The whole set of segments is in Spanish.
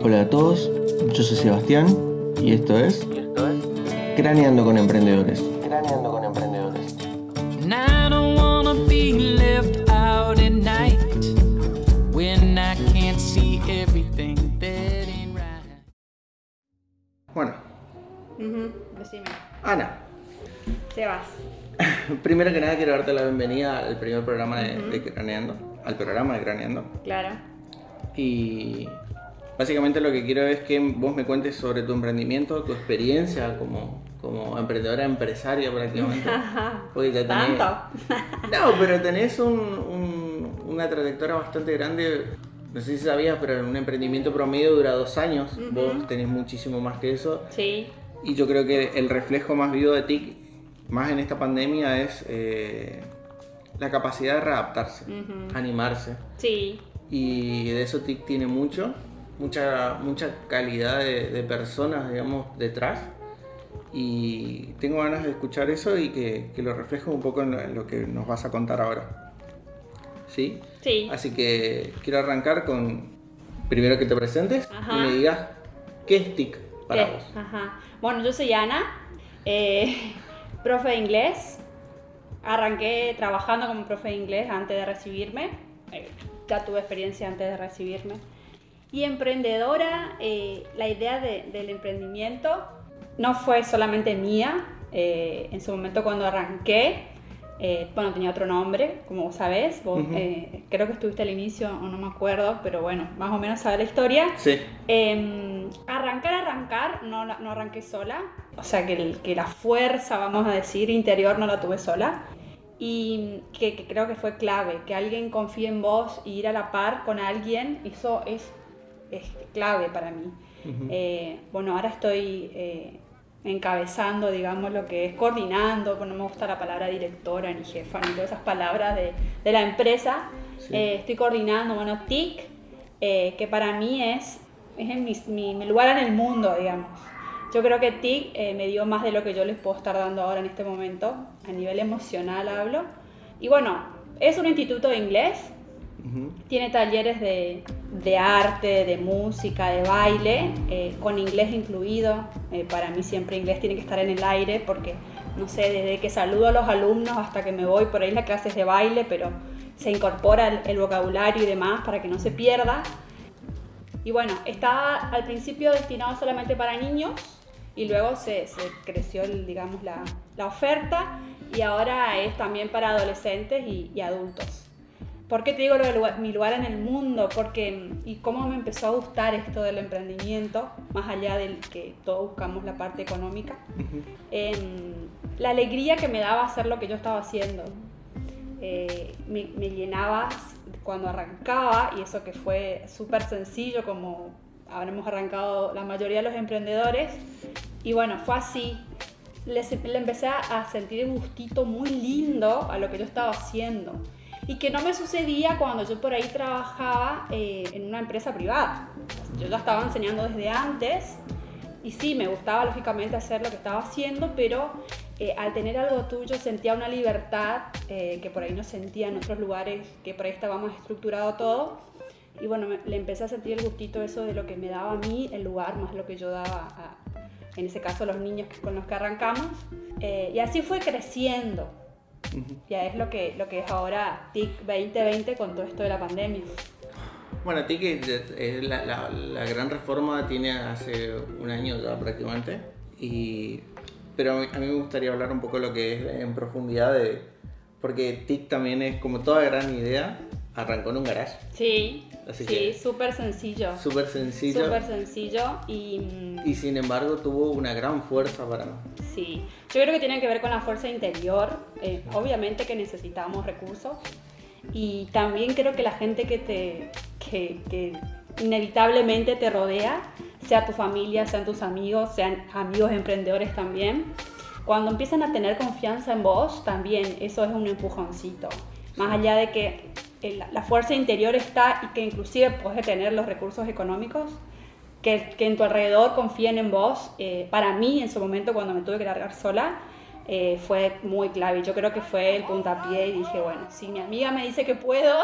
Hola a todos, yo soy Sebastián y esto es, Craneando con Emprendedores. Craneando con Emprendedores. That ain't right. Bueno, Decime. Ana, Sebas. primero que nada quiero darte la bienvenida al primer programa de, de Craneando, al programa de Craneando. Claro. Y básicamente lo que quiero es que vos me cuentes sobre tu emprendimiento, tu experiencia como, como emprendedora empresaria prácticamente. Porque ya tenés- ¿Tanto? No, pero tenés un- un- una trayectoria bastante grande. No sé si sabías, pero un emprendimiento promedio dura dos años. Vos tenés muchísimo más que eso. Sí. Y yo creo que el reflejo más vivo de ti, más en esta pandemia, es eh, la capacidad de readaptarse, animarse. Sí. Y de eso TIC tiene mucho, mucha, mucha calidad de, de personas, digamos, detrás. Y tengo ganas de escuchar eso y que, que lo refleje un poco en lo, en lo que nos vas a contar ahora. ¿Sí? Sí. Así que quiero arrancar con, primero que te presentes Ajá. y me digas, ¿qué es TIC para ¿Qué? vos? Ajá. Bueno, yo soy Ana, eh, profe de inglés. Arranqué trabajando como profe de inglés antes de recibirme. Eh, ya tuve experiencia antes de recibirme. Y emprendedora, eh, la idea de- del emprendimiento no fue solamente mía. Eh, en su momento cuando arranqué, eh, bueno, tenía otro nombre, como vos sabés. Vos, Ujú. eh, creo que estuviste al inicio, o no me acuerdo, pero bueno, más o menos sabes la historia. Sí, Em, arrancar, arrancar, no, no arranqué sola. O sea, que, el- que la fuerza, vamos a decir, interior no la tuve sola. Y que, que creo que fue clave, que alguien confíe en vos y ir a la par con alguien, eso es, es clave para mí. Eh, bueno, ahora estoy eh, encabezando, digamos, lo que es coordinando, pues no me gusta la palabra directora ni jefa ni todas esas palabras de, de la empresa. Sí. Eh, estoy coordinando, bueno, TIC, que para mí es, es en mi, mi- mi lugar en el mundo, digamos. Yo creo que TIC me dio más de lo que yo les puedo estar dando ahora en este momento, a nivel emocional hablo. Y bueno, es un instituto de inglés, tiene talleres de, de arte, de música, de baile, eh, con inglés incluido. Eh, para mí siempre inglés tiene que estar en el aire porque, no sé, desde que saludo a los alumnos hasta que me voy por ahí las clases de baile, pero se incorpora el, vocabulario y demás para que no se pierda. Y bueno, estaba al principio destinado solamente para niños y luego se, se creció, digamos, la, la oferta y ahora es también para adolescentes y adultos. ¿Por qué te digo lo de lugar- mi lugar en el mundo? Porque, y cómo me empezó a gustar esto del emprendimiento, más allá del que todos buscamos la parte económica, em, la alegría que me daba hacer lo que yo estaba haciendo. Eh, me, me llenaba cuando arrancaba, y eso que fue súper sencillo, como habremos arrancado la mayoría de los emprendedores. Y bueno, fue así. Le, le empecé a a sentir un gustito muy lindo a lo que yo estaba haciendo. Y que no me sucedía cuando yo por ahí trabajaba eh, en una empresa privada. Yo ya estaba enseñando desde antes y sí, me gustaba lógicamente hacer lo que estaba haciendo, pero eh, al tener algo tuyo sentía una libertad eh, que por ahí no sentía en otros lugares, que por ahí estaba más estructurado todo. Y bueno, me- le empecé a sentir el gustito eso de lo que me daba a mí el lugar, más lo que yo daba a, en ese caso, los niños con los que arrancamos. Eh, y así fue creciendo. Ya es lo que, lo que es ahora TIC 2020 con todo esto de la pandemia. Bueno, TIC es- es la, la- la gran reforma tiene hace un año ya prácticamente. Y, pero a mí, a mí me gustaría hablar un poco de lo que es en profundidad de... Porque TIC también es como toda gran idea, arrancó en un garage. Sí, Así sí, súper sencillo. Súper sencillo. Súper sencillo y mm, Y sin embargo tuvo una gran fuerza para... sí, yo creo que tiene que ver con la fuerza interior. Eh, obviamente que necesitamos recursos y también creo que la gente que te que, que inevitablemente te rodea, sea tu familia, sean tus amigos, sean amigos emprendedores también, cuando empiezan a tener confianza en vos, también eso es un empujoncito. Más allá de que el- la fuerza interior está y que inclusive puedes tener los recursos económicos, que, que en tu alrededor confíen en vos. eh, para mí, en su momento, cuando me tuve que largar sola, eh, fue muy clave. Yo creo que fue el puntapié y dije, bueno, si mi amiga me dice que puedo,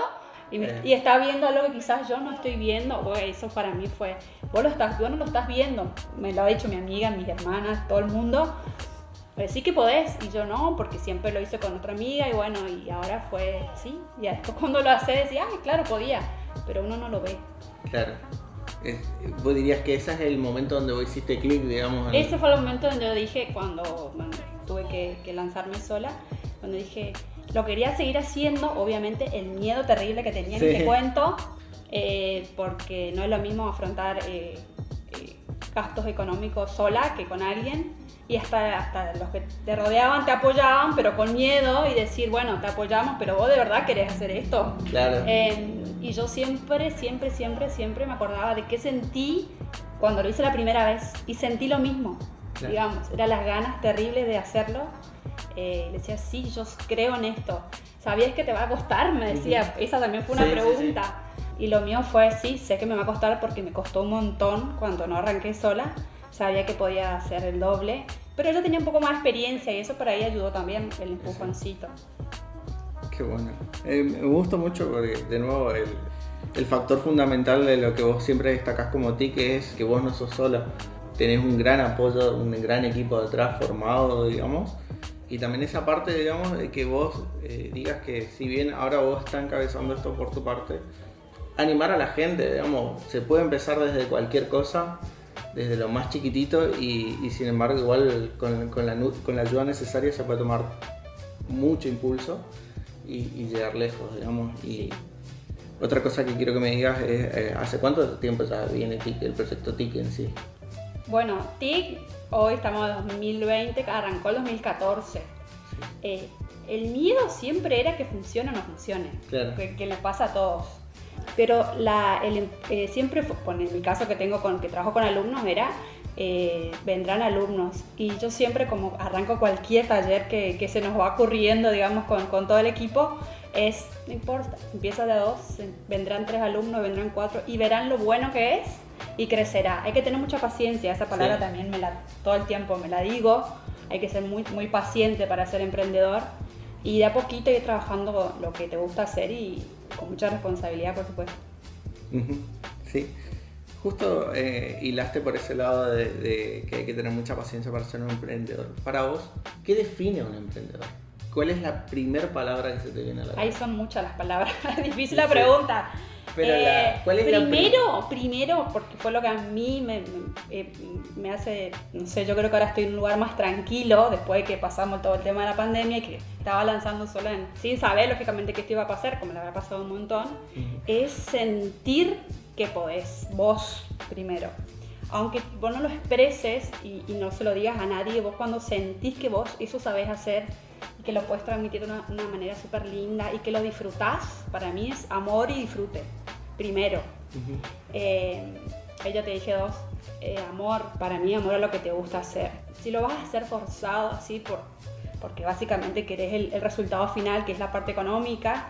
Y, me- Eh. y está viendo algo que quizás yo no estoy viendo. Eso para mí fue. Vos, lo estás, vos no lo estás viendo. Me lo ha dicho mi amiga, mis hermanas, todo el mundo. Eh, sí que podés. Y yo no, porque siempre lo hice con otra amiga. Y bueno, y ahora fue sí. Y después cuando lo hace, decía, ay, claro, podía. Pero uno no lo ve. Claro. Es- vos dirías que ese es el momento donde vos hiciste clic, digamos. en- Ese fue el momento donde yo dije, cuando bueno, tuve que, que lanzarme sola, cuando dije, lo quería seguir haciendo, obviamente el miedo terrible que tenía Sí. en este cuento, eh, porque no es lo mismo afrontar eh, eh, gastos económicos sola que con alguien. Y hasta, hasta los que te rodeaban te apoyaban, pero con miedo y decir, bueno, te apoyamos, pero vos de verdad querés hacer esto. Claro. Eh, y yo siempre, siempre, siempre, siempre me acordaba de qué sentí cuando lo hice la primera vez. Y sentí lo mismo, Claro. digamos. Eran las ganas terribles de hacerlo. Eh, decía, sí, yo creo en esto. ¿Sabías que te va a costar? Me decía, esa también fue una Sí, sí, sí. Y lo mío fue, sí, sé que me va a costar porque me costó un montón cuando no arranqué sola. Sabía que podía hacer el doble. Pero yo tenía un poco más de experiencia y eso por ahí ayudó también el empujoncito. Qué bueno. Eh, me gusta mucho porque, de nuevo, el, el factor fundamental de lo que vos siempre destacás como ti, que es que vos no sos sola. Tenés un gran apoyo, un gran equipo detrás formado, digamos. Y también esa parte, digamos, de que vos eh, digas que si bien ahora vos estás encabezando esto por tu parte, animar a la gente, digamos, se puede empezar desde cualquier cosa, desde lo más chiquitito y, y sin embargo igual con, con la, nu- con la ayuda necesaria se puede tomar mucho impulso y, y llegar lejos, digamos. Y Sí. otra cosa que quiero que me digas es, eh, ¿hace cuánto tiempo ya viene TIC, el proyecto TIC en sí? Bueno, TIC, hoy estamos en 2020, arrancó el 2014. Eh, el miedo siempre era que funcione o no funcione, Claro. que, que le pasa a todos. Pero la, el eh, siempre, bueno, en mi caso que tengo con, que trabajo con alumnos, era eh, vendrán alumnos. Y yo siempre como arranco cualquier taller que, que se nos va ocurriendo, digamos, con, con todo el equipo, es, no importa, empieza de dos, vendrán tres alumnos, vendrán cuatro, y verán lo bueno que es y crecerá. Hay que tener mucha paciencia, esa palabra Sí. también me la, todo el tiempo me la digo, hay que ser muy, muy paciente para ser emprendedor y de a poquito ir trabajando lo que te gusta hacer y con mucha responsabilidad, por supuesto. Sí. Justo eh, hilaste por ese lado de, de que hay que tener mucha paciencia para ser un emprendedor. Para vos, ¿qué define a un emprendedor? ¿Cuál es la primera palabra que se te viene a la Ahí cabeza? son muchas las palabras, difícil Sí, la sí. Pero la- ¿cuál es la primero, primero, porque fue lo que a mí me, me- eh, me hace, no sé, yo creo que ahora estoy en un lugar más tranquilo después de que pasamos todo el tema de la pandemia y que estaba lanzando sola en- sin saber lógicamente qué esto iba a pasar, como le habrá pasado un montón, Ujú. es sentir que podés, vos primero. Aunque vos no lo expreses y, y no se lo digas a nadie, vos cuando sentís que vos eso sabés hacer y que lo puedes transmitir de una, una manera súper linda y que lo disfrutás, para mí es amor y disfrute, primero. Ujú. Eh, ya te dije dos. Eh, amor, para mí amor a lo que te gusta hacer. Si lo vas a hacer forzado así por, porque básicamente querés el, el resultado final, que es la parte económica,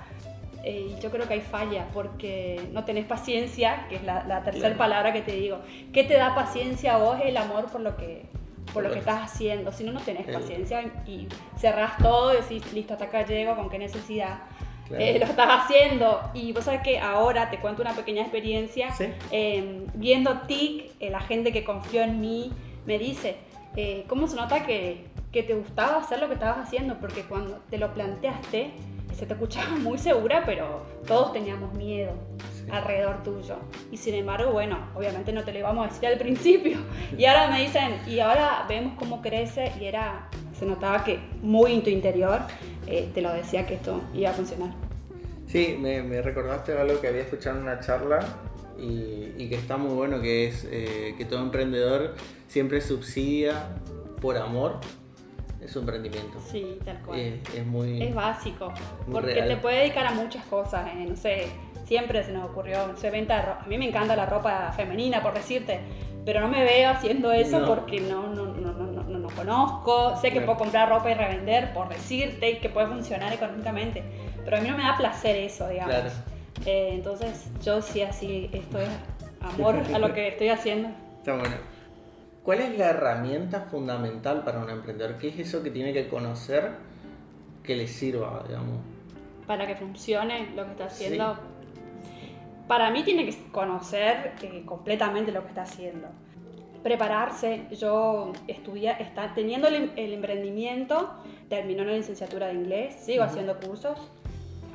eh, yo creo que hay falla porque no tenés paciencia, que es la, la tercera Claro. palabra que te digo. ¿Qué te da paciencia a vos? El amor por lo que, por lo que estás haciendo. Si no, no tenés El- paciencia y, cerrás todo y decís, listo, hasta acá llego, con qué necesidad. Claro. Eh, lo estás haciendo. Y vos sabes que ahora te cuento una pequeña experiencia. Sí. Eh, viendo TIC, eh, la gente que confió en mí me dice, eh, ¿cómo se nota que, que te gustaba hacer lo que estabas haciendo? Porque cuando te lo planteaste, se te escuchaba muy segura, pero todos teníamos miedo Sí. alrededor tuyo. Y sin embargo, bueno, obviamente no te lo íbamos a decir al principio. Y ahora me dicen, y ahora vemos cómo crece y era, se notaba que muy en tu interior eh, te lo decía que esto iba a funcionar. Sí, me, me recordaste algo que había escuchado en una charla y, y que está muy bueno, que es eh, que todo emprendedor siempre subsidia por amor su emprendimiento. Sí, tal cual. Eh, es muy... Es básico, Muy porque real. te puede dedicar a muchas cosas, eh, no sé, siempre se nos ocurrió, no sé, venta de ropa. A mí me encanta la ropa femenina, por decirte, pero no me veo haciendo eso No. porque no, no, no, no, no, no, no conozco, sé que Claro. puedo comprar ropa y revender, por decirte, y que puede funcionar económicamente, pero a mí no me da placer eso, digamos. Claro. Eh, entonces yo sí así, esto es amor a lo que estoy haciendo. Está bueno. ¿Cuál es la herramienta fundamental para un emprendedor? ¿Qué es eso que tiene que conocer que le sirva, digamos? Para que funcione lo que está haciendo, para mí tiene que conocer eh, completamente lo que está haciendo. Prepararse, yo estudié, está, teniendo el, el emprendimiento, terminó la licenciatura de inglés, sigo haciendo cursos,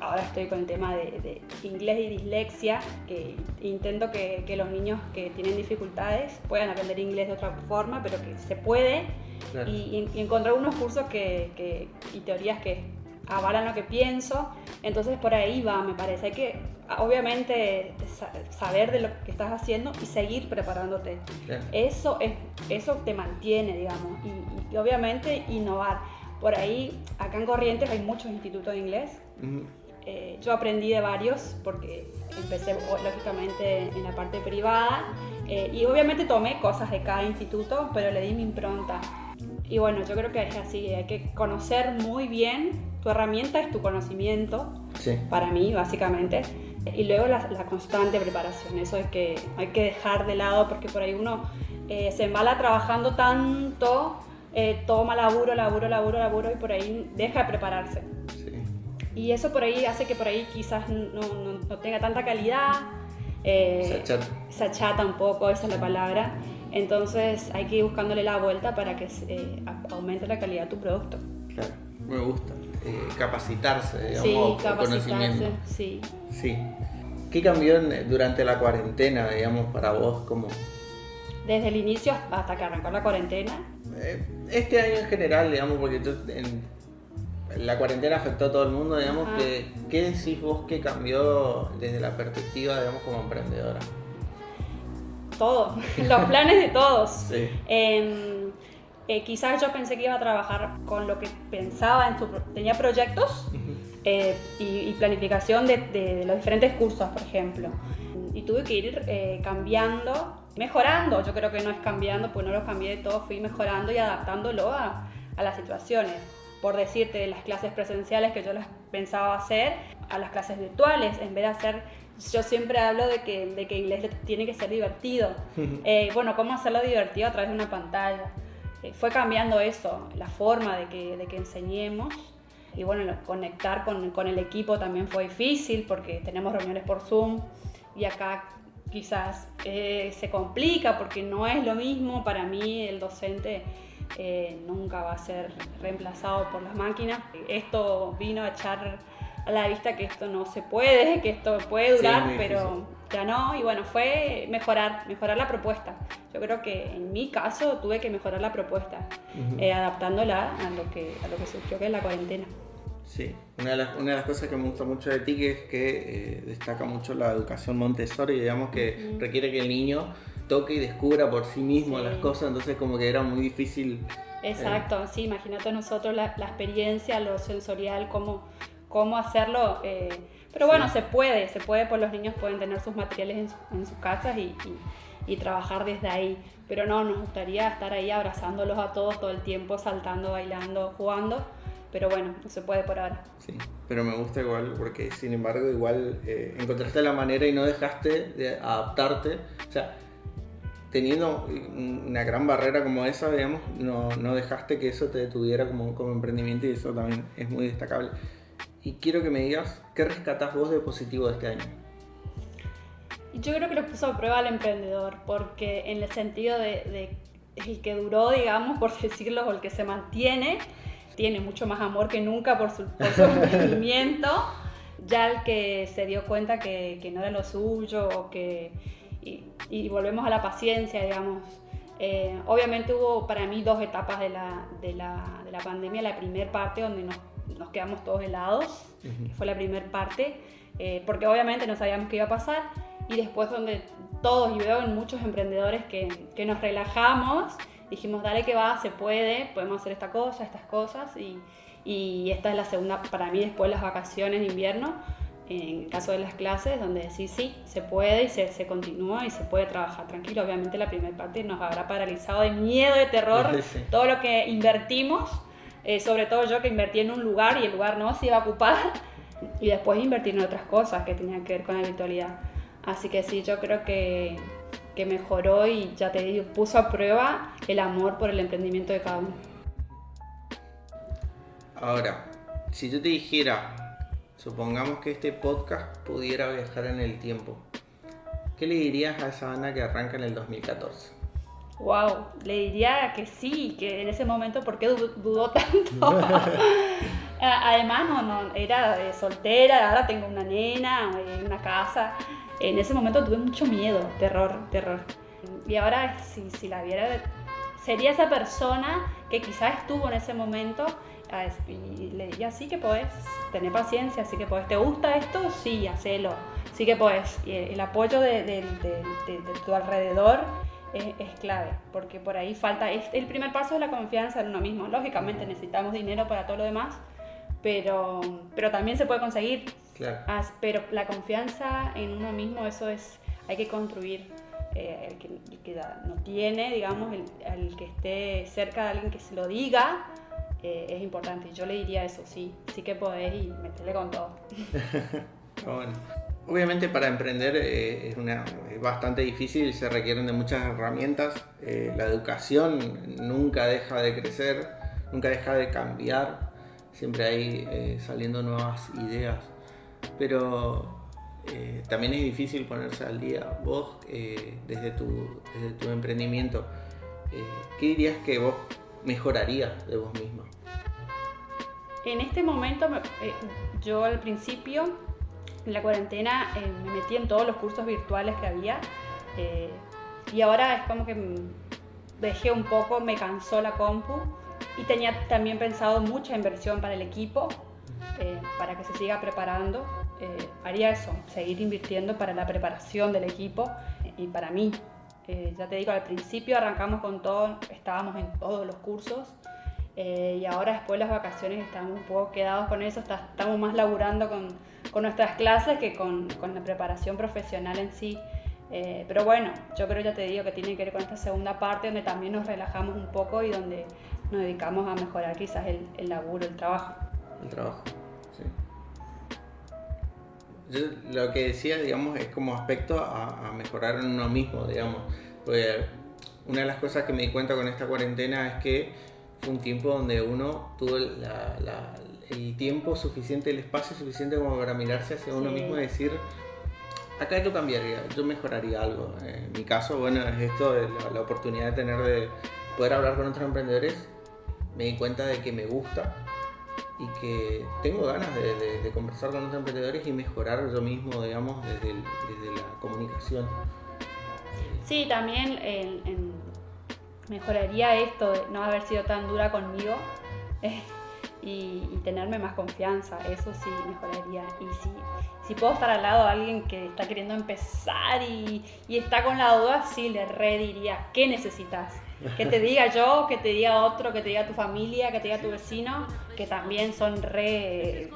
ahora estoy con el tema de, de inglés y dislexia, que intento que, que, los niños que tienen dificultades puedan aprender inglés de otra forma, pero que se puede. Claro. Y, y encontrar unos cursos que, que, y teorías que avalan lo que pienso. Entonces por ahí va, me parece. Hay que, obviamente, sa- saber de lo que estás haciendo y seguir preparándote. Claro. Eso, es, eso te mantiene, digamos. Y, y obviamente innovar. Por ahí, acá en Corrientes hay muchos institutos de inglés. Ujú. Eh, yo aprendí de varios porque empecé lógicamente en la parte privada eh, y obviamente tomé cosas de cada instituto, pero le di mi impronta. Y bueno, yo creo que es así, hay que conocer muy bien, tu herramienta es tu conocimiento, Sí. para mí básicamente, y luego la, la constante preparación, eso es que hay que dejar de lado porque por ahí uno eh, se embala trabajando tanto, eh, toma laburo, laburo, laburo, laburo y por ahí deja de prepararse. Y eso por ahí hace que por ahí quizás no, no- no tenga tanta calidad. eh, Se achata. se achata un poco, esa es la palabra. Entonces hay que ir buscándole la vuelta para que eh, aumente la calidad de tu producto. Claro. Me gusta. Eh, capacitarse, digamos, sí, capacitarse, conocimiento. sí. Sí. ¿Qué cambió en- durante la cuarentena, digamos, para vos? Como, Desde el inicio hasta que arrancó la cuarentena. eh, este año en general, digamos, porque tú en- la cuarentena afectó a todo el mundo, digamos, Ajá. que, ¿qué decís vos que cambió desde la perspectiva, digamos, como emprendedora? Todo, los planes de todos. Sí. Em, eh, quizás yo pensé que iba a trabajar con lo que pensaba en su... Tenía proyectos eh, y, y planificación de, de- de los diferentes cursos, por ejemplo. Y tuve que ir eh, cambiando, mejorando. Yo creo que no es cambiando, pues no lo cambié de todo, fui mejorando y adaptándolo a, a las situaciones. Por decirte, de las clases presenciales que yo las pensaba hacer a las clases virtuales, en vez de hacer... Yo siempre hablo de que, de que inglés tiene que ser divertido. Eh, bueno, ¿cómo hacerlo divertido a través de una pantalla? Eh, fue cambiando eso, la forma de que, de que enseñemos. Y bueno, conectar con, con el equipo también fue difícil porque tenemos reuniones por Zoom y acá quizás eh, se complica porque no es lo mismo. Para mí el docente eh, nunca va a ser reemplazado por las máquinas. Esto vino a echar a la vista que esto no se puede, que esto puede Sí, durar, muy pero ya no. Y bueno, fue mejorar, mejorar la propuesta. Yo creo que en mi caso tuve que mejorar la propuesta, eh, adaptándola a lo, que, a lo que surgió que es la cuarentena. Sí, una de, las, una de las cosas que me gusta mucho de ti que es que eh, destaca mucho la educación Montessori, digamos que requiere que el niño toque y descubra por sí mismo Sí. las cosas, entonces como que era muy difícil. Exacto, sí, imagínate nosotros la, la experiencia, lo sensorial, cómo, cómo hacerlo. eh, pero bueno, se puede, se puede, pues los niños pueden tener sus materiales en, su- en sus casas y, y- y trabajar desde ahí. Pero no, nos gustaría estar ahí abrazándolos a todos todo el tiempo, saltando, bailando, jugando. Pero bueno, no se puede por ahora. Sí, pero me gusta igual porque sin embargo igual eh, encontraste la manera y no dejaste de adaptarte. O sea, teniendo una gran barrera como esa, digamos, no, no dejaste que eso te detuviera como, como emprendimiento y eso también es muy destacable. Y quiero que me digas, ¿qué rescatás vos de positivo de este año? Yo creo que lo puso a prueba al emprendedor, porque en el sentido de, de el que duró, digamos, por decirlo, o el que se mantiene, tiene mucho más amor que nunca por su, por su emprendimiento. Ya el que se dio cuenta que, que no era lo suyo, o que, y, y volvemos a la paciencia, digamos. Eh, obviamente hubo para mí dos etapas de la, de la, de la pandemia. La primera parte donde nos, nos quedamos todos helados, que fue la primera parte, eh, porque obviamente no sabíamos qué iba a pasar. Y después donde todos, y veo en muchos emprendedores que, que nos relajamos, dijimos, dale que va, se puede, podemos hacer esta cosa, estas cosas. Y, y esta es la segunda, para mí, después de las vacaciones de invierno, en el caso de las clases, donde decís sí, se puede y se, se continúa y se puede trabajar tranquilo. Obviamente la primera parte nos habrá paralizado de miedo, de terror, Sí. todo lo que invertimos, eh, sobre todo yo que invertí en un lugar y el lugar no se iba a ocupar, y después invertir en otras cosas que tenían que ver con la virtualidad. Así que sí, yo creo que, que mejoró y ya te digo, puso a prueba el amor por el emprendimiento de cada uno. Ahora, si yo te dijera, supongamos que este podcast pudiera viajar en el tiempo, ¿qué le dirías a esa Ana que arranca en el 2014? Wow, le diría que sí, que en ese momento, ¿por qué du- dudó tanto? A- Además, no, no, era eh, soltera, ahora tengo una nena, eh, una casa. En ese momento tuve mucho miedo, terror, terror. Y ahora, si, si la viera, sería esa persona que quizás estuvo en ese momento y le diría, sí que podés, tener paciencia, sí que podés, ¿te gusta esto? Sí, hacelo, sí que podés. Y el, el apoyo de, de- de- de- tu alrededor es, es clave, porque por ahí falta, es, el primer paso es la confianza en uno mismo. Lógicamente necesitamos dinero para todo lo demás, pero, pero también se puede conseguir. Claro. As- pero la confianza en uno mismo, eso es, hay que construir. Eh, el, que, el que no tiene, digamos, el, el que esté cerca de alguien que se lo diga, eh, es importante. Yo le diría eso, sí, sí que podés y meterle con todo. Obviamente para emprender eh, es, bastante difícil se requieren de muchas herramientas. Eh, la educación nunca deja de crecer, nunca deja de cambiar. Siempre hay saliendo nuevas ideas. Pero también es difícil ponerse al día. Vos, desde, tu, desde tu emprendimiento, ¿qué dirías que vos mejorarías de vos misma? En este momento, me- eh, yo al principio, en la cuarentena, eh, me metí en todos los cursos virtuales que había eh, y ahora es como que dejé un poco, me cansó la compu y tenía también pensado mucha inversión para el equipo, para que se siga preparando. Haría eso, seguir invirtiendo para la preparación del equipo y para mí. Eh, ya te digo, al principio arrancamos con todo, estábamos en todos los cursos eh, y ahora después de las vacaciones estamos un poco quedados con eso, está- estamos más laburando con, con nuestras clases que con, con la preparación profesional en sí. Eh, pero bueno, yo creo, ya te digo, que tiene que ver con esta segunda parte donde también nos relajamos un poco y donde nos dedicamos a mejorar quizás el, el laburo, el trabajo. El trabajo. Yo lo que decía, digamos, es como aspecto a, a mejorar en uno mismo, digamos. Porque una de las cosas que me di cuenta con esta cuarentena es que fue un tiempo donde uno tuvo la- la- el tiempo suficiente, el espacio suficiente como para mirarse hacia uno Sí. mismo y decir, acá yo cambiaría, yo mejoraría algo. En mi caso, bueno, es esto, la, la oportunidad de tener de poder hablar con otros emprendedores. Me di cuenta de que me gusta y que tengo ganas de, conversar con otros emprendedores y mejorar yo mismo, digamos, desde, la comunicación. Sí, también en- mejoraría esto de no haber sido tan dura conmigo y, y tenerme más confianza, eso sí mejoraría. Y si, si puedo estar al lado de alguien que está queriendo empezar y, y está con la duda, sí le rediría, ¿qué necesitas? Que te diga yo, que te diga otro, que te diga tu familia, que te diga tu vecino, que también son re,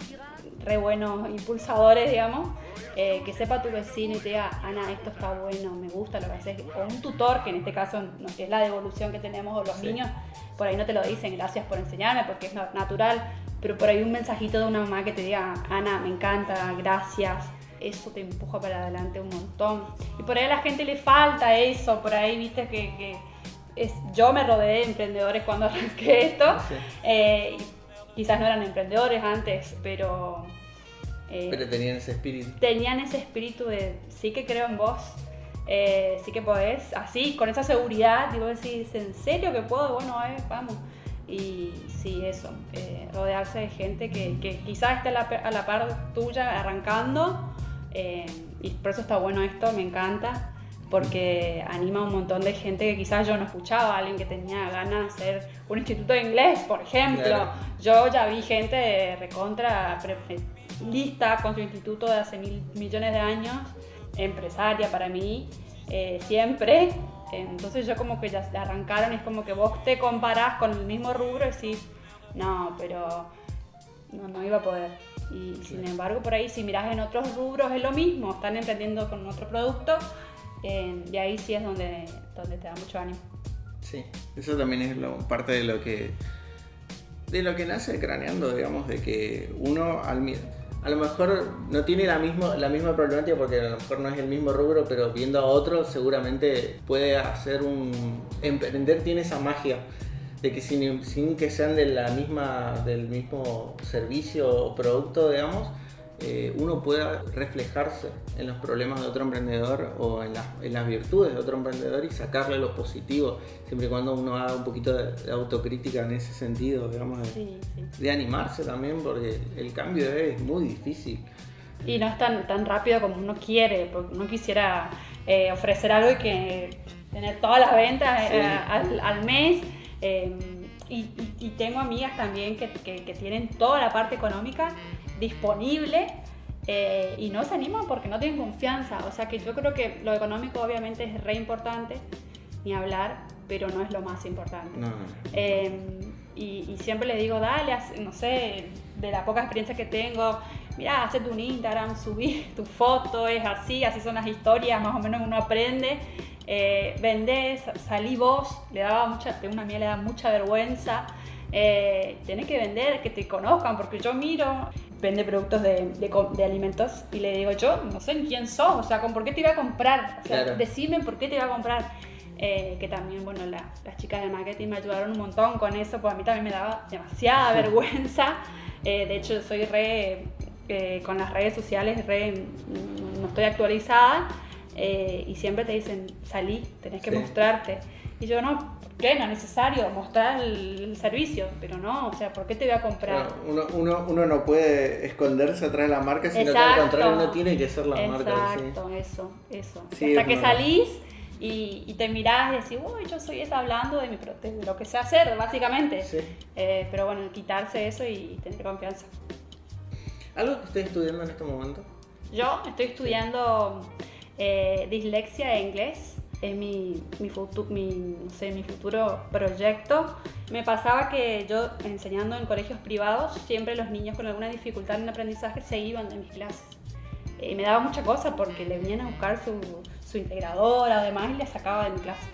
re buenos impulsadores, digamos. Eh, que sepa tu vecino y te diga, Ana, esto está bueno, me gusta lo que haces. O un tutor, que en este caso es la devolución que tenemos de los Sí. niños, por ahí no te lo dicen, gracias por enseñarme, porque es na- natural, pero por ahí un mensajito de una mamá que te diga, Ana, me encanta, gracias. Eso te empuja para adelante un montón. Y por ahí a la gente le falta eso, por ahí viste que, que es, yo me rodeé de emprendedores cuando arranqué esto. Sí. Eh, quizás no eran emprendedores antes, pero, eh, Pero tenían ese espíritu. tenían ese espíritu de sí que creo en vos, eh, sí que podés, así, con esa seguridad, digo, decís, ¿en serio que puedo? Bueno, eh, vamos. Y sí, eso, eh, rodearse de gente que, que quizás esté a la, a la par tuya arrancando, eh, y por eso está bueno esto, me encanta, porque anima a un montón de gente que quizás yo no escuchaba, alguien que tenía ganas de hacer un instituto de inglés, por ejemplo. Claro. Yo ya vi gente de recontra pre- lista con su instituto de hace mil millones de años, empresaria para mí, eh, siempre. Entonces yo como que ya arrancaron, es como que vos te comparás con el mismo rubro y decís, no, pero no, no iba a poder. Y sin embargo por ahí si mirás en otros rubros es lo mismo, están emprendiendo con otro producto eh, y ahí sí es donde, donde te da mucho ánimo. Sí, eso también es lo- parte de lo que de lo que nace craneando, digamos, de que uno al a lo mejor no tiene la misma, la misma problemática porque a lo mejor no es el mismo rubro, pero viendo a otro seguramente puede hacer un... Emprender tiene esa magia de que sin, sin que sean de la misma, del mismo servicio o producto, digamos, eh, uno pueda reflejarse en los problemas de otro emprendedor o en, las- en las virtudes de otro emprendedor y sacarle lo positivo, siempre y cuando uno haga un poquito de, de autocrítica en ese sentido, digamos, de, Sí, sí. de animarse también, porque el cambio es muy difícil. Y no es tan, tan rápido como uno quiere, porque uno quisiera eh, ofrecer algo y que tener todas las ventas eh, Sí. al, al mes. eh, y, y- y tengo amigas también que, que- que tienen toda la parte económica disponible eh, y no se animan porque no tienen confianza. O sea que yo creo que lo económico obviamente es re importante, ni hablar, pero no es lo más importante. No, no. Eh, y, y siempre les digo, dale, no sé, de la poca experiencia que tengo, mira, hacete un Instagram, subí tu foto, es así, así son las historias, más o menos uno aprende. Eh, vendés, salí vos, le daba mucha, una amiga le da mucha vergüenza. Eh, tenés que vender, que te conozcan, porque yo miro, vende productos de, de de alimentos y le digo, yo no sé ni quién sos, o sea, ¿con por qué te iba a comprar? O sea, Claro. decime por qué te iba a comprar. Eh, que también, bueno, la- las chicas de marketing me ayudaron un montón con eso, pues a mí también me daba demasiada vergüenza. Eh, de hecho, soy re, eh, con las redes sociales, re, no estoy actualizada. y siempre te dicen, salí, tenés que Sí. mostrarte. Y yo, no, ¿qué? No es necesario mostrar el, servicio, pero no, o sea, ¿por qué te voy a comprar? Claro, uno, uno, uno no puede esconderse atrás de la marca, sino que al Exacto. contrario uno tiene que ser la marca. sí. Exacto, eso, eso. Sí, Hasta es que salís y, y te mirás y decís, uy, yo soy esa hablando de, mi, de lo que sé hacer, básicamente. Sí. Eh, pero bueno, quitarse eso y, tener confianza. ¿Algo que esté estudiando en este momento? Yo estoy estudiando eh, dislexia e inglés. Es mi, mi, futu- mi, no sé, mi futuro proyecto. Me pasaba que yo enseñando en colegios privados, siempre los niños con alguna dificultad en aprendizaje se iban de mis clases. Eh, me daba mucha cosa porque le venían a buscar su, su integradora, además, y le sacaba de mi clase.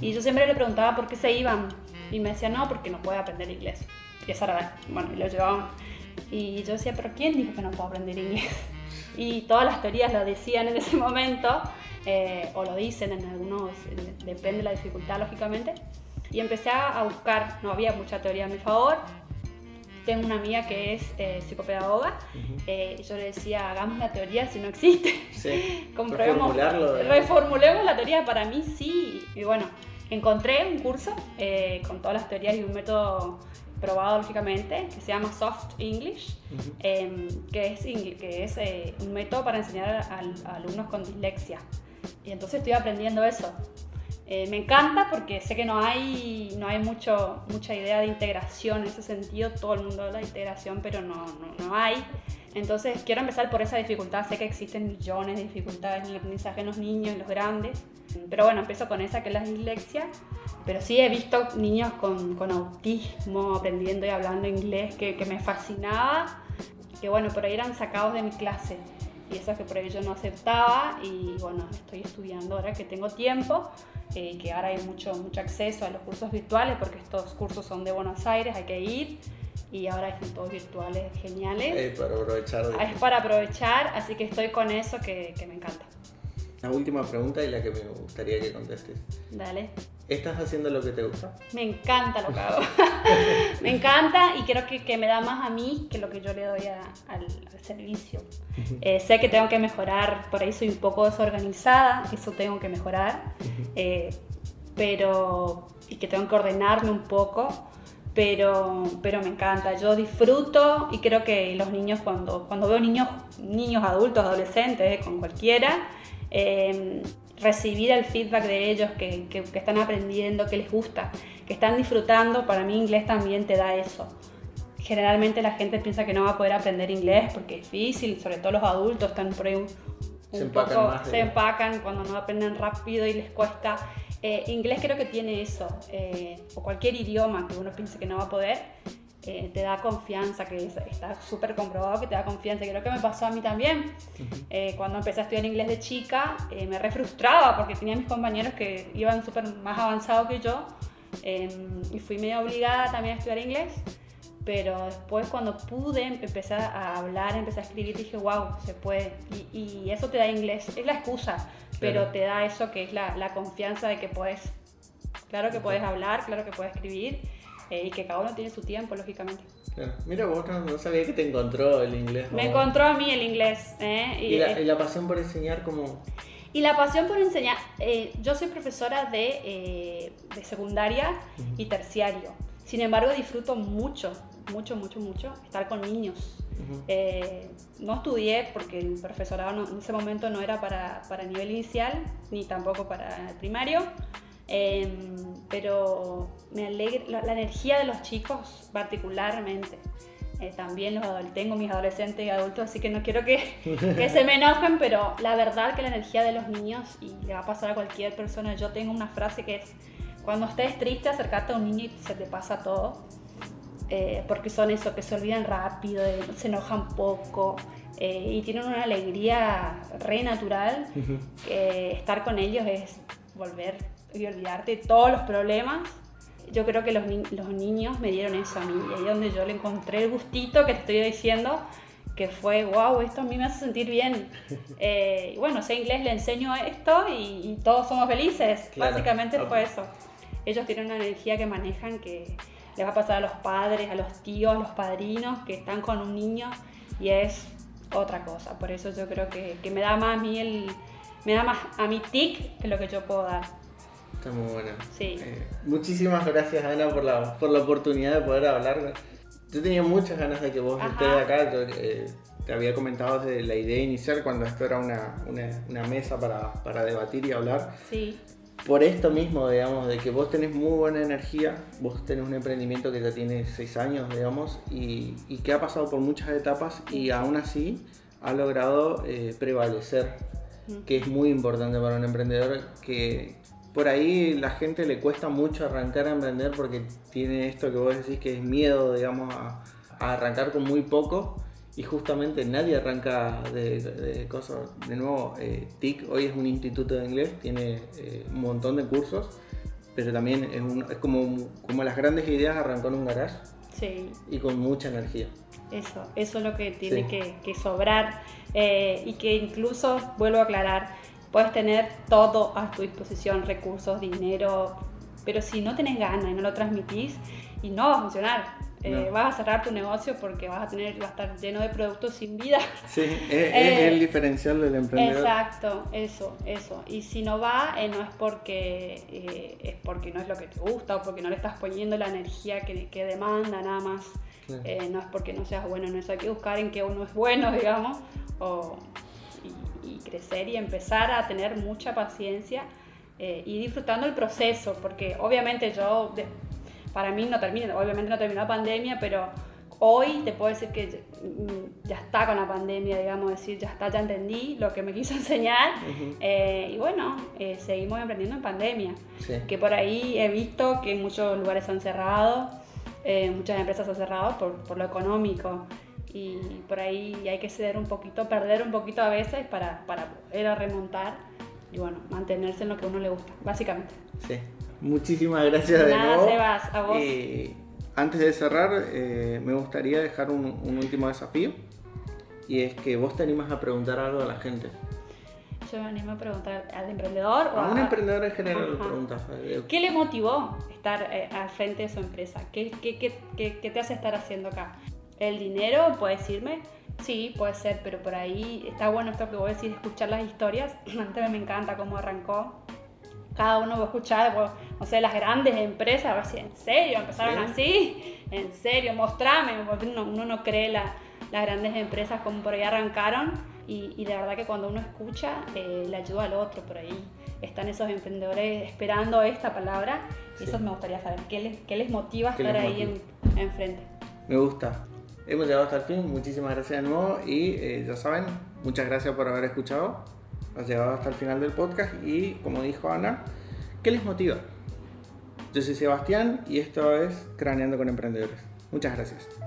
Y yo siempre le preguntaba por qué se iban. Y me decía, no, porque no puede aprender inglés. Y esa era, bueno, y lo llevaban. Y yo decía, pero ¿quién dijo que no puedo aprender inglés? Y todas las teorías lo decían en ese momento, eh, o lo dicen en algunos, depende de la dificultad, lógicamente. Y empecé a buscar, no había mucha teoría a mi favor. Tengo una amiga que es eh, psicopedagoga, eh, y yo le decía, hagamos la teoría si no existe. Sí. Comprobemos, reformulemos la teoría, para mí sí. Y bueno, encontré un curso eh, con todas las teorías y un método probado lógicamente que se llama Soft English, eh, que es, que es eh, un método para enseñar a, a alumnos con dislexia. Y entonces estoy aprendiendo eso. Eh, me encanta porque sé que no hay, no hay mucho, mucha idea de integración en ese sentido. Todo el mundo habla de integración, pero no, no, no hay. Entonces quiero empezar por esa dificultad. Sé que existen millones de dificultades en el aprendizaje en los niños, en los grandes. Pero bueno, empiezo con esa que es la dislexia. Pero sí he visto niños con, con autismo aprendiendo y hablando inglés que, que me fascinaba. Que bueno, por ahí eran sacados de mi clase. Y eso que por ahí yo no aceptaba. Y bueno, estoy estudiando ahora que tengo tiempo. eh, que ahora hay mucho, mucho acceso a los cursos virtuales porque estos cursos son de Buenos Aires, hay que ir. Y ahora están todos virtuales geniales. Eh, para aprovechar de- Es para aprovechar, así que estoy con eso que, que me encanta. La última pregunta y la que me gustaría que contestes. Dale. ¿Estás haciendo lo que te gusta? Me encanta lo que hago. me encanta y creo que, que me da más a mí que lo que yo le doy a- al, al servicio. Eh, sé que tengo que mejorar, por ahí soy un poco desorganizada, eso tengo que mejorar, eh, pero y que tengo que ordenarme un poco, pero, pero me encanta. Yo disfruto y creo que los niños, cuando, cuando veo niños, niños adultos, adolescentes, eh, con cualquiera, eh, recibir el feedback de ellos que, que- que están aprendiendo, que les gusta, que están disfrutando, para mí inglés también te da eso. Generalmente la gente piensa que no va a poder aprender inglés porque es difícil, sobre todo los adultos están por ahí un, Se empacan poco, más se empacan cuando no aprenden rápido y les cuesta. Eh, inglés creo que tiene eso, eh, o cualquier idioma que uno piense que no va a poder, eh, te da confianza, que es- está súper comprobado que te da confianza. Creo que me pasó a mí también. Eh, cuando empecé a estudiar inglés de chica, eh, me re frustraba porque tenía mis compañeros que iban súper más avanzados que yo eh, y fui medio obligada también a estudiar inglés. Pero después cuando pude empezar a hablar, empecé a escribir, dije, wow, se puede. Y, y eso te da inglés. Es la excusa, pero te da eso que es la, la confianza de que puedes, claro que puedes hablar, claro que puedes escribir eh, y que cada uno tiene su tiempo, lógicamente. Claro. Mira, vos no, no sabía que te encontró el inglés. Me encontró a mí el inglés. ¿eh? Y la, y la pasión por enseñar como... Y la pasión por enseñar, eh, yo soy profesora de, eh, de secundaria y terciario. Sin embargo, disfruto mucho, mucho, mucho, mucho estar con niños. Ujú. Eh, no estudié porque el profesorado no- en ese momento no era para, para nivel inicial, ni tampoco para el primario. Em, pero me alegra la, la energía de los chicos particularmente. Eh, también los tengo mis adolescentes y adultos, así que no quiero que, que se me enojen, pero la verdad que la energía de los niños, y le va a pasar a cualquier persona, yo tengo una frase que es, cuando estés triste, acercarte a un niño y se te pasa todo. Eh, porque son eso, que se olvidan rápido, eh, se enojan poco eh, y tienen una alegría re natural. que estar con ellos es volver y olvidarte de todos los problemas. Yo creo que los, ni- los niños me dieron eso a mí y ahí donde yo le encontré el gustito que te estoy diciendo, que fue, wow, esto a mí me hace sentir bien. Eh, bueno, sé inglés, le enseño esto y, y todos somos felices. Claro. Básicamente Ok. fue eso. Ellos tienen una energía que manejan que les va a pasar a los padres, a los tíos, a los padrinos que están con un niño y es otra cosa. Por eso yo creo que, que me da más a mí el, me da más a mi tic que lo que yo puedo dar. Está muy buena. Sí. Eh, muchísimas gracias, Ana, por la, por la oportunidad de poder hablar. Yo tenía muchas ganas de que vos Ajá. estés acá. Yo, eh, te había comentado desde la idea inicial cuando esto era una, una, una mesa para, para debatir y hablar. Sí, Por esto mismo, digamos, de que vos tenés muy buena energía, vos tenés un emprendimiento que ya tiene seis años, digamos, y, y que ha pasado por muchas etapas y aún así ha logrado eh, prevalecer, que es muy importante para un emprendedor, que por ahí la gente le cuesta mucho arrancar a emprender porque tiene esto que vos decís que es miedo, digamos, a, a arrancar con muy poco. Y justamente nadie arranca de, de cosas. De nuevo, eh, TIC hoy es un instituto de inglés, tiene eh, un montón de cursos, pero también es, un- es como, como las grandes ideas arrancó en un garage sí, y con mucha energía. eso, eso es lo que tiene Sí. que, que sobrar eh, y que incluso, vuelvo a aclarar, puedes tener todo a tu disposición, recursos, dinero, pero si no tenés ganas y no lo transmitís, y no va a funcionar. Eh, vas a cerrar tu negocio porque vas a tener, va a estar lleno de productos sin vida. Sí, es, Eh, es el diferencial del emprendedor. Exacto, eso, eso. Y si no va, eh, no es porque es porque no es lo que te gusta o porque no le estás poniendo la energía que, que demanda, nada más. No es porque no seas bueno en eso, hay que buscar en qué uno es bueno, digamos, o, y, crecer y empezar a tener mucha paciencia eh, y disfrutando el proceso, porque obviamente yo, de- para mí no termina, obviamente no terminó la pandemia, pero hoy te puedo decir que mm, ya está con la pandemia, digamos, decir, ya está, ya entendí lo que me quiso enseñar, Ujú. eh, y bueno, eh, seguimos emprendiendo en pandemia Sí. que por ahí he visto que muchos lugares han cerrado, eh, muchas empresas han cerrado por, por lo económico y por ahí hay que ceder un poquito, perder un poquito a veces para, para poder remontar y bueno, mantenerse en lo que a uno le gusta, básicamente. Sí. Muchísimas gracias de Nada, nuevo. Sebas, a vos. Antes de cerrar, eh, me gustaría dejar un, un último desafío. Y es que vos te animas a preguntar algo a la gente. Yo me animo a preguntar al emprendedor o A un a- emprendedor en general preguntas. ¿Qué le motivó estar eh, al frente de su empresa? ¿Qué, qué, qué, qué- qué te hace estar haciendo acá? ¿El dinero? ¿Puedes decirme? Sí, puede ser, pero por ahí está bueno esto que vos decís, escuchar las historias. A también me encanta cómo arrancó. Cada uno va a escuchar, vos, no sé, las grandes empresas, a ver si en serio empezaron Sí. así, en serio, mostrame, porque uno, uno no cree la- las grandes empresas como por ahí arrancaron y, y de verdad que cuando uno escucha eh, le ayuda al otro, por ahí están esos emprendedores esperando esta palabra y Sí. eso me gustaría saber, ¿qué les, qué les motiva a ¿Qué estar les ahí motiva? en, enfrente? Me gusta. Hemos llegado hasta el fin. Muchísimas gracias de nuevo. Y eh, ya saben, muchas gracias por haber escuchado. Has llegado hasta el final del podcast. Y como dijo Ana, ¿qué les motiva? Yo soy Sebastián y esto es Craneando con Emprendedores. Muchas gracias.